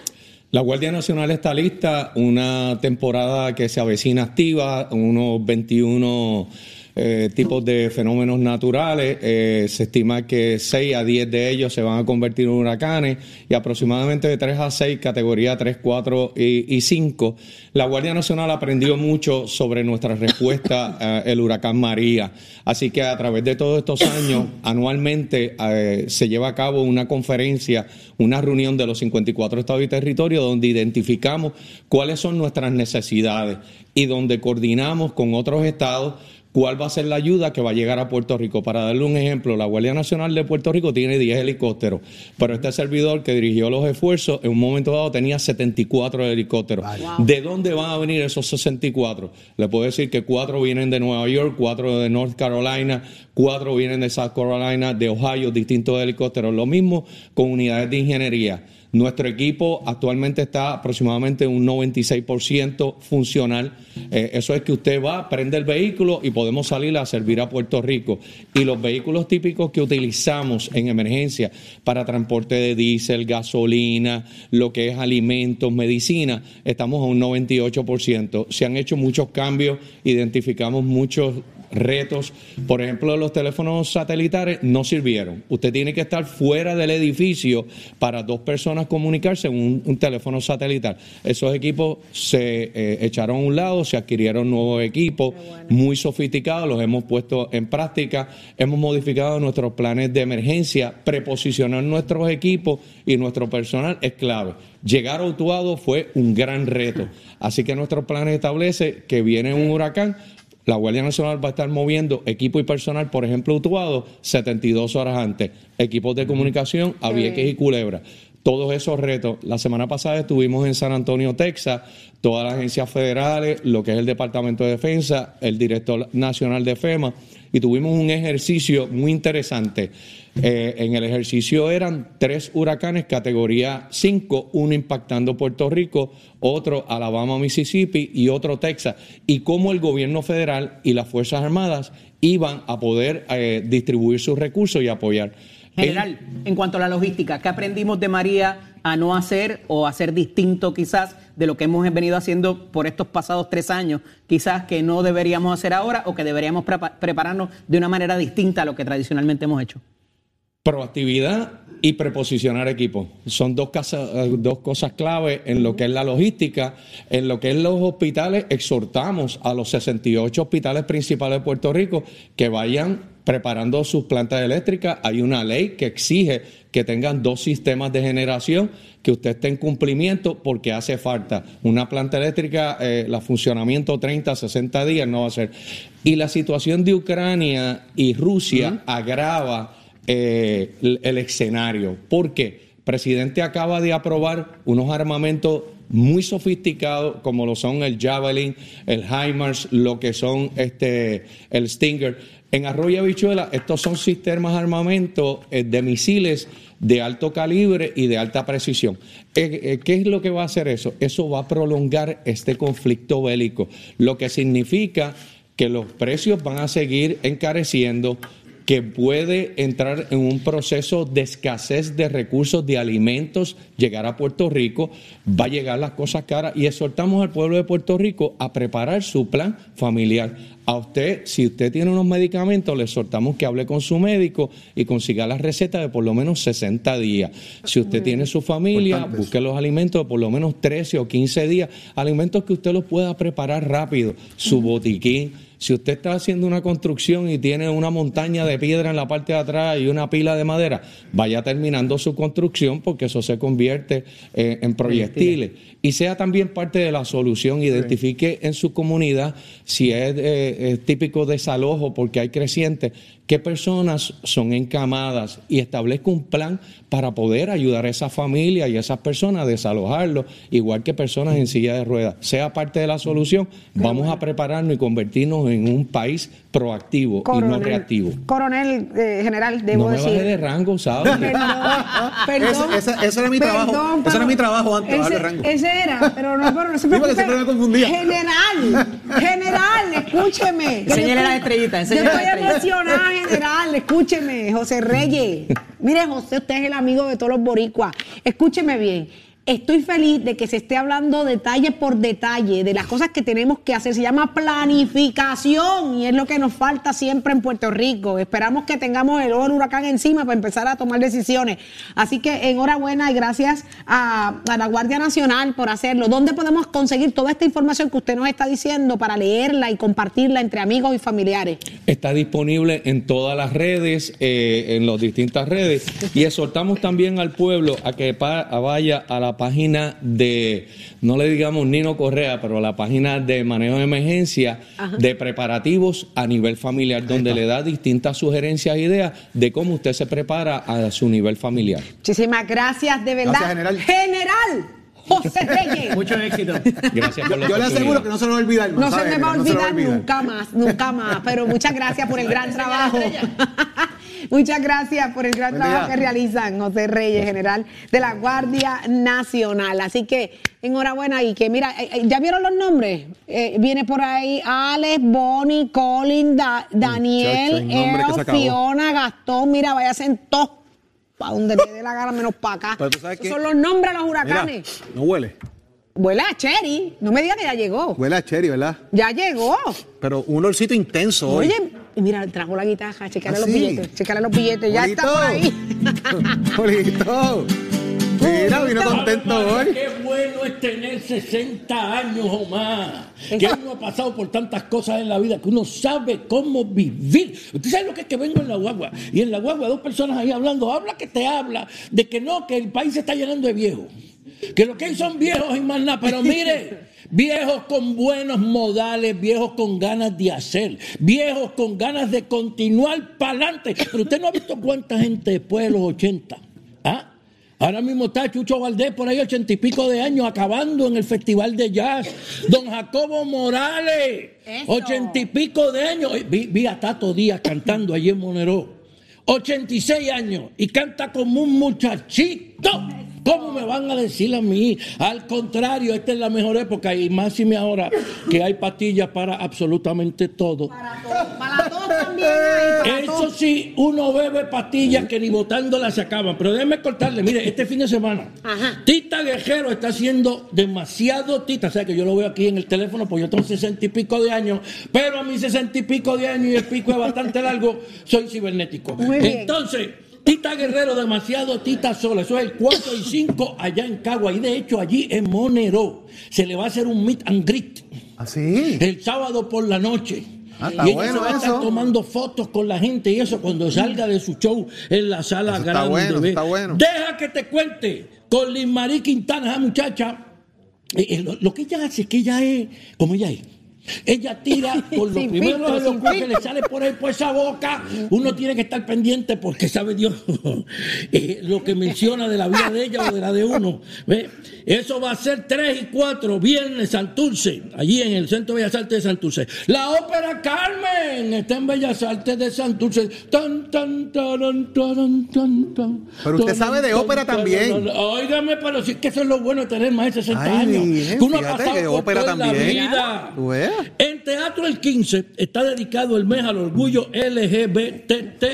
La Guardia Nacional está lista. Una temporada que se avecina activa, unos 21 eh, tipos de fenómenos naturales. Eh, se estima que 6 a 10 de ellos se van a convertir en huracanes y aproximadamente de 3 a 6, categoría 3, 4 y, 5. La Guardia Nacional aprendió mucho sobre nuestra respuesta al huracán María. Así que a través de todos estos años, anualmente eh, se lleva a cabo una conferencia, una reunión de los 54 estados y territorios donde identificamos cuáles son nuestras necesidades y donde coordinamos con otros estados cuál va a ser la ayuda que va a llegar a Puerto Rico. Para darle un ejemplo, la Guardia Nacional de Puerto Rico tiene 10 helicópteros, pero este servidor que dirigió los esfuerzos en un momento dado tenía 74 helicópteros. ¿De dónde van a venir esos 64? Le puedo decir que cuatro vienen de Nueva York, cuatro de North Carolina, cuatro vienen de South Carolina, de Ohio, distintos helicópteros. Lo mismo con unidades de ingeniería. Nuestro equipo actualmente está aproximadamente un 96% funcional. Eh, eso es que usted va, prende el vehículo y podemos salir a servir a Puerto Rico. Y los vehículos típicos que utilizamos en emergencia para transporte de diésel, gasolina, lo que es alimentos, medicina, estamos a un 98%. Se han hecho muchos cambios, identificamos muchos retos. Por ejemplo, los teléfonos satelitares no sirvieron. Usted tiene que estar fuera del edificio para dos personas comunicarse en un, teléfono satelital. Esos equipos se eh, echaron a un lado, se adquirieron nuevos equipos muy sofisticados, los hemos puesto en práctica, hemos modificado nuestros planes de emergencia, preposicionar nuestros equipos y nuestro personal es clave. Llegar a Utuado fue un gran reto. Así que nuestros planes establece que viene un huracán, la Guardia Nacional va a estar moviendo equipo y personal, por ejemplo, Utuado, 72 horas antes. Equipos de comunicación a Vieques y Culebra. Todos esos retos. La semana pasada estuvimos en San Antonio, Texas, todas las agencias federales, lo que es el Departamento de Defensa, el director nacional de FEMA, y tuvimos un ejercicio muy interesante. Eh, en el ejercicio eran tres huracanes categoría 5, uno impactando Puerto Rico, otro Alabama, Mississippi y otro Texas, y cómo el gobierno federal y las Fuerzas Armadas iban a poder eh, distribuir sus recursos y apoyar. General, en cuanto a la logística, ¿qué aprendimos de María a no hacer o hacer distinto quizás de lo que hemos venido haciendo por estos pasados tres años, quizás que no deberíamos hacer ahora o que deberíamos prepararnos de una manera distinta a lo que tradicionalmente hemos hecho? Proactividad y preposicionar equipos. Son dos, dos cosas clave en lo que es la logística. En lo que es los hospitales, exhortamos a los 68 hospitales principales de Puerto Rico que vayan preparando sus plantas eléctricas. Hay una ley que exige que tengan dos sistemas de generación, que usted esté en cumplimiento porque hace falta. Una planta eléctrica, eh, la funcionamiento 30, 60 días no va a ser. Y la situación de Ucrania y Rusia agrava eh, el, escenario. ¿Por qué? El presidente acaba de aprobar unos armamentos muy sofisticados como lo son el Javelin, el HIMARS, lo que son este, el Stinger. En Arroyo Habichuela, estos son sistemas de armamento eh, de misiles de alto calibre y de alta precisión. Eh, ¿Qué es lo que va a hacer eso? Eso va a prolongar este conflicto bélico, lo que significa que los precios van a seguir encareciendo, que puede entrar en un proceso de escasez de recursos, de alimentos, llegar a Puerto Rico, va a llegar las cosas caras. Y exhortamos al pueblo de Puerto Rico a preparar su plan familiar. A usted, si usted tiene unos medicamentos, le exhortamos que hable con su médico y consiga la receta de por lo menos 60 días. Si usted tiene su familia, busque los alimentos de por lo menos 13 o 15 días, alimentos que usted los pueda preparar rápido, su botiquín si usted está haciendo una construcción y tiene una montaña de piedra en la parte de atrás y una pila de madera, vaya terminando su construcción porque eso se convierte eh, en proyectiles. Y sea también parte de la solución, identifique en su comunidad si es, eh, es típico desalojo porque hay crecientes, qué personas son encamadas y establezca un plan para poder ayudar a esa familia y a esas personas a desalojarlo, igual que personas en silla de ruedas. Sea parte de la solución, vamos a prepararnos y convertirnos en un país proactivo y no reactivo. Coronel eh, general, debo no me decir. de rango, ¿sabes? Perdón, ese, era mi trabajo. ese era mi trabajo antes ese, de rango. Ese era, pero no, pero no se preocupe. siempre me confundía. General, general, escúcheme. Enséñale las estrellitas, Yo estoy emocionada, general, escúcheme, José Reyes. Mire, José, usted es el amigo de todos los boricuas. Escúcheme bien. Estoy feliz de que se esté hablando detalle por detalle de las cosas que tenemos que hacer. Se llama planificación y es lo que nos falta siempre en Puerto Rico. Esperamos que tengamos el oro huracán encima para empezar a tomar decisiones. Así que enhorabuena y gracias a, la Guardia Nacional por hacerlo. ¿Dónde podemos conseguir toda esta información que usted nos está diciendo para leerla y compartirla entre amigos y familiares? Está disponible en todas las redes, eh, en las distintas redes y exhortamos también al pueblo a que vaya a la página de, no le digamos Nino Correa, pero la página de manejo de emergencia de preparativos a nivel familiar, donde le da distintas sugerencias e ideas de cómo usted se prepara a su nivel familiar. Muchísimas gracias, de verdad. general. General. José Reyes. Mucho éxito. Gracias por la Yo le aseguro que no se lo va a olvidar. No se me va a olvidar nunca más, nunca más. Pero muchas gracias por el gran trabajo. Muchas gracias por el gran Buen trabajo día. que realizan José Reyes, general de la Guardia Nacional. Así que enhorabuena y que mira, eh, eh, ¿ya vieron los nombres? Eh, viene por ahí Alex, Bonnie, Colin, Da- Daniel, Muchacho, acabó. Fiona, Gastón. Mira, váyanse en todos para donde le dé la gana, menos para acá. Pero tú sabes Esos que- son los nombres de los Mira, huracanes. no huele. Huele a Cherry. No me digas que ya llegó. Huele a cherry, ¿verdad? Ya llegó. Pero un olorcito intenso hoy. Oye, y mira, trajo la guitarra, chequeale ¿Ah, los sí? billetes, chequeale los billetes, ya está por ahí. Polito. Mira, vino contento hoy. Qué bueno es tener 60 años o más. Que uno ha pasado por tantas cosas en la vida que uno sabe cómo vivir. Usted sabe lo que es que vengo en la guagua. Y en la guagua dos personas ahí hablando. Habla que te habla de que no, que el país se está llenando de viejos. Que lo que hay son viejos y más nada. Pero mire, viejos con buenos modales, viejos con ganas de hacer, viejos con ganas de continuar para adelante. Pero usted no ha visto cuánta gente después de los 80. ¿Ah? Ahora mismo está Chucho Valdés por ahí ochenta y pico de años acabando en el Festival de Jazz. Don Jacobo Morales, ochenta y pico de años. Vi, vi a Tato Díaz cantando allí en Monero. 86 años y canta como un muchachito. ¿Cómo me van a decir a mí? Al contrario, esta es la mejor época y más y me ahora que hay pastillas para absolutamente todo. Para todos, para todos también hay, para Eso sí, uno bebe pastillas que ni botándolas se acaban. Pero déjeme cortarle, mire, este fin de semana, Ajá. Tita Guerrero está haciendo demasiado tita. O sea que yo lo veo aquí en el teléfono, porque yo tengo sesenta y pico de años, pero a mis sesenta y pico de años y el pico es bastante largo, soy cibernético. Entonces, Tita Guerrero, demasiado Tita sola. Eso es el 4 y 5 allá en Cagua. Y de hecho, allí en Monero se le va a hacer un meet and greet Así. el sábado por la noche. Ah, está y ella bueno se va a estar tomando fotos con la gente y eso cuando salga de su show en la sala Eso está grande. bueno, está bueno. Deja que te cuente con Liz Marie Quintana, esa muchacha. eh, eh, lo, lo que ella hace es que ella es como ella es. Ella tira por lo primero filtro, de los que filtro. le sale por ahí por esa boca. Uno tiene que estar pendiente porque sabe Dios eh, lo que menciona de la vida de ella o de la de uno. ¿ve? Eso va a ser 3 y 4, viernes, Santurce, allí en el Centro de Bellas Artes de Santurce. La ópera Carmen está en Bellas Artes de Santurce. Tan, tan, taran, taran, tan, tan, Pero usted taran, sabe de ópera taran, también. Óigame, pero sí es que eso es lo bueno de tener más de 60 Ay, años. bien, que uno ha fíjate pasado que por ópera toda la también. vida. En Teatro el 15 está dedicado el mes al orgullo LGBTIQ.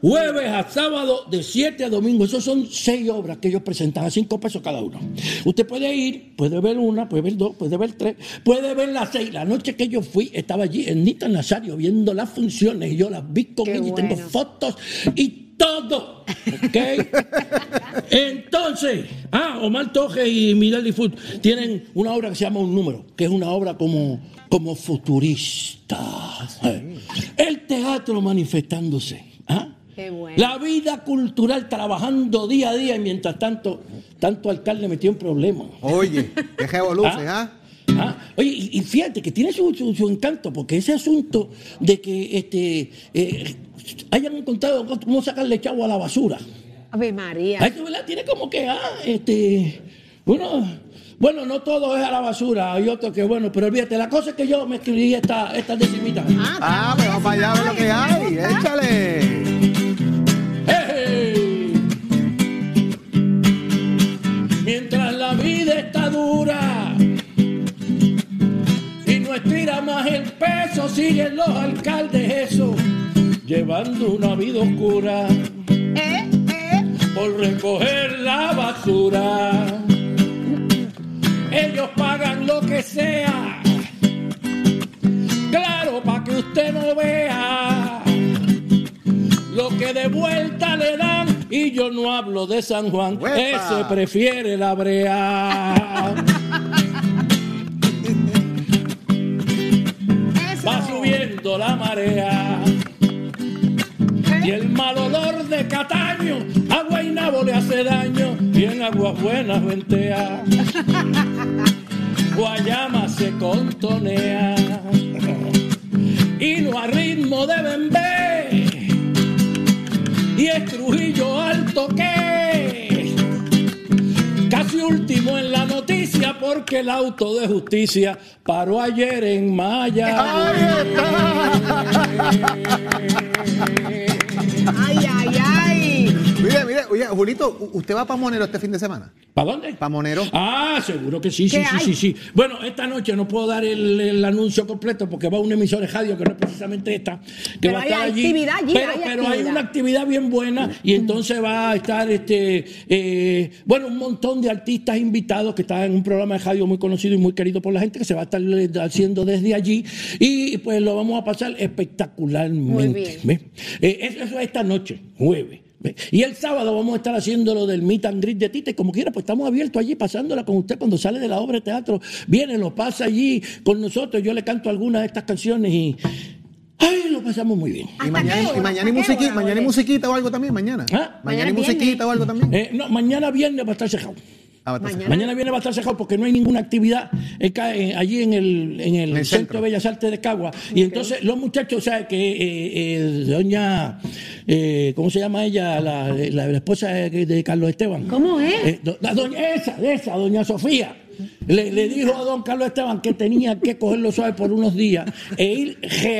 Jueves a sábado de 7 a domingo. Esos son seis obras que ellos presentan a 5 pesos cada uno. Usted puede ir, puede ver una, puede ver dos, puede ver tres, puede ver las seis. La noche que yo fui, estaba allí en Nita Nazario viendo las funciones y yo las vi con Qué ella y tengo fotos y todo. ¿Ok? Entonces, ah, Omar Toje y Miguel Food tienen una obra que se llama Un Número, que es una obra como, como futurista. Eh, El teatro manifestándose. ¿ah? Qué bueno. La vida cultural trabajando día a día y mientras tanto, tanto alcalde metió en problemas. Oye, qué revoluce, ¿ah? Ah, Oye, y, y fíjate que tiene su, su- su encanto, porque ese asunto de que este, eh, hayan encontrado cómo sacarle chavo a la basura, Ave María. Ay, que, ¿verdad? tiene como que, ah, este, bueno, bueno, no todo es a la basura, hay otro que, bueno, pero olvídate, la cosa es que yo me escribí esta, esta decimita. Ah, pero vamos para allá a ver lo que hay. Échale. peso siguen los alcaldes eso, llevando una vida oscura por recoger la basura. Ellos pagan lo que sea, claro, para que usted no vea lo que de vuelta le dan. Y yo no hablo de San Juan, ese prefiere la brea. Y el mal olor de Cataño a Guaynabo le hace daño y en aguas buenas ventea. Guayama se contonea y no a ritmo de bembé y es Trujillo alto que casi último en la noticia porque el auto de justicia paró ayer en Maya. Ay, oye, Julito, ¿usted va para Monero este fin de semana? ¿Para dónde? Para Monero. Ah, seguro que sí, sí, ¿Qué sí, sí, sí. Bueno, esta noche no puedo dar el, el anuncio completo porque va una emisora de radio que no es precisamente esta, que Pero va a hay estar allí. actividad allí, pero hay pero hay una actividad bien buena y entonces va a estar, este, eh, bueno, un montón de artistas invitados que están en un programa de radio muy conocido y muy querido por la gente que se va a estar haciendo desde allí y pues lo vamos a pasar espectacularmente. Muy bien. Eh, eso, eso es esta noche, jueves. Y el sábado vamos a estar haciendo lo del meet and greet de Tite, como quiera, pues estamos abiertos allí pasándola con usted cuando sale de la obra de teatro. Viene, lo pasa allí con nosotros, yo le canto algunas de estas canciones y. ¡Ay! Lo pasamos muy bien. Y ¿Hasta mañana, y mañana ¿Hasta y musiquita, mañana y musiquita o algo también, mañana. ¿Ah? Mañana y Mañana musiquita viernes. o algo también. Eh, no, mañana viernes va a estar cerrado. Ah, mañana. Mañana viene estar cerrado porque no hay ninguna actividad acá, eh, allí en el, en el, En el Centro centro. de Bellas Artes de Cagua. Y entonces los muchachos, o sea, que eh, eh, doña, eh, ¿cómo se llama ella? La, la- la esposa de, de Carlos Esteban. ¿Cómo es? Eh, do- la doña esa, esa, doña Sofía. Le, le dijo a don Carlos Esteban que tenía que cogerlo suave por unos días e ir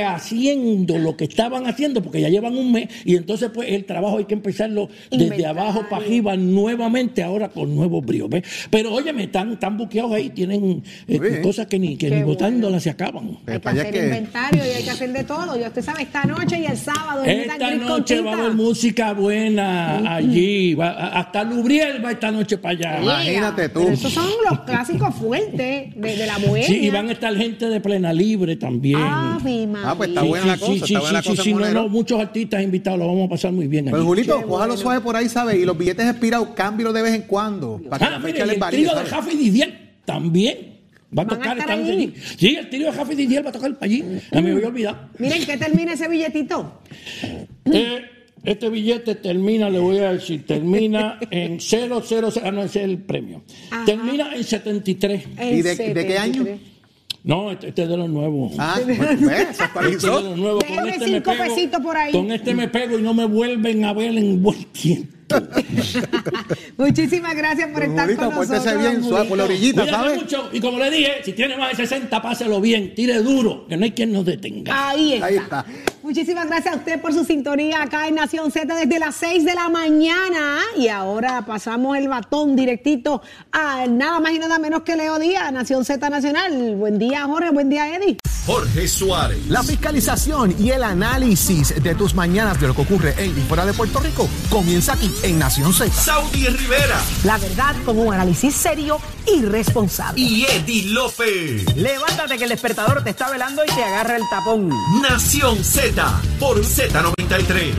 rehaciendo lo que estaban haciendo, porque ya llevan un mes, y entonces pues el trabajo hay que empezarlo desde Inventario. abajo para arriba nuevamente, ahora con nuevos bríos. ¿ves? Pero óyeme, están, están buqueados ahí, tienen eh, cosas que ni, que Qué ni bueno. botándolas se acaban. Hay que hacer que- inventario y hay que hacer de todo. Ya usted sabe, esta noche y el sábado. Esta noche va a haber música buena allí, va- hasta Lubriel va esta noche para allá. Imagínate tú. Pero esos son los clásicos fuertes de, de la bohemia. Sí, y van a estar gente de plena libre también. Ah, mi madre. Ah, pues está buena la cosa, está buena la cosa sí, no, no, muchos artistas invitados, lo vamos a pasar muy bien. Pero allí. Julito, cójalo suave por ahí, ¿sabes? Y los billetes expirados, cámbialo de vez en cuando. Para que Ah, la mire, fecha y les el trío de ¿sabes? Jaffe y Didier también va a ¿Van a tocar. allí? allí. Sí, el trío de Jaffe y Didier va a tocar allí. A mí me había olvidado. Miren, ¿qué termina ese billetito? Eh, este billete termina, le voy a decir, termina en 000, ah, no, ese es el premio. Ajá. Termina en 73. ¿Y de- de qué año? 73. No, este, este es de los nuevos. Ah, pues, Este es de los nuevos. Con Déjeme este me cinco pego. pesitos por ahí. Con este me pego y no me vuelven a ver en buen tiempo. Muchísimas gracias por estar Julito, con nosotros. bien, suave, por la orillita, ¿sabes? mucho. Y como le dije, si tiene más de 60, páselo bien. Tire duro, que no hay quien nos detenga. Ahí está. Ahí está. Muchísimas gracias a usted por su sintonía acá en Nación Z desde las 6 de la mañana. Y ahora pasamos el batón directito a nada más y nada menos que Leo Díaz, Nación Z Nacional. Buen día, Jorge. Buen día, Eddie. Jorge Suárez. La fiscalización y el análisis de tus mañanas de lo que ocurre en y fuera de Puerto Rico comienza aquí en Nación Z. Saudi Rivera. La verdad con un análisis serio y responsable. Y Eddie Lofe. Levántate que el despertador te está velando y te agarra el tapón. Nación Z por Z93.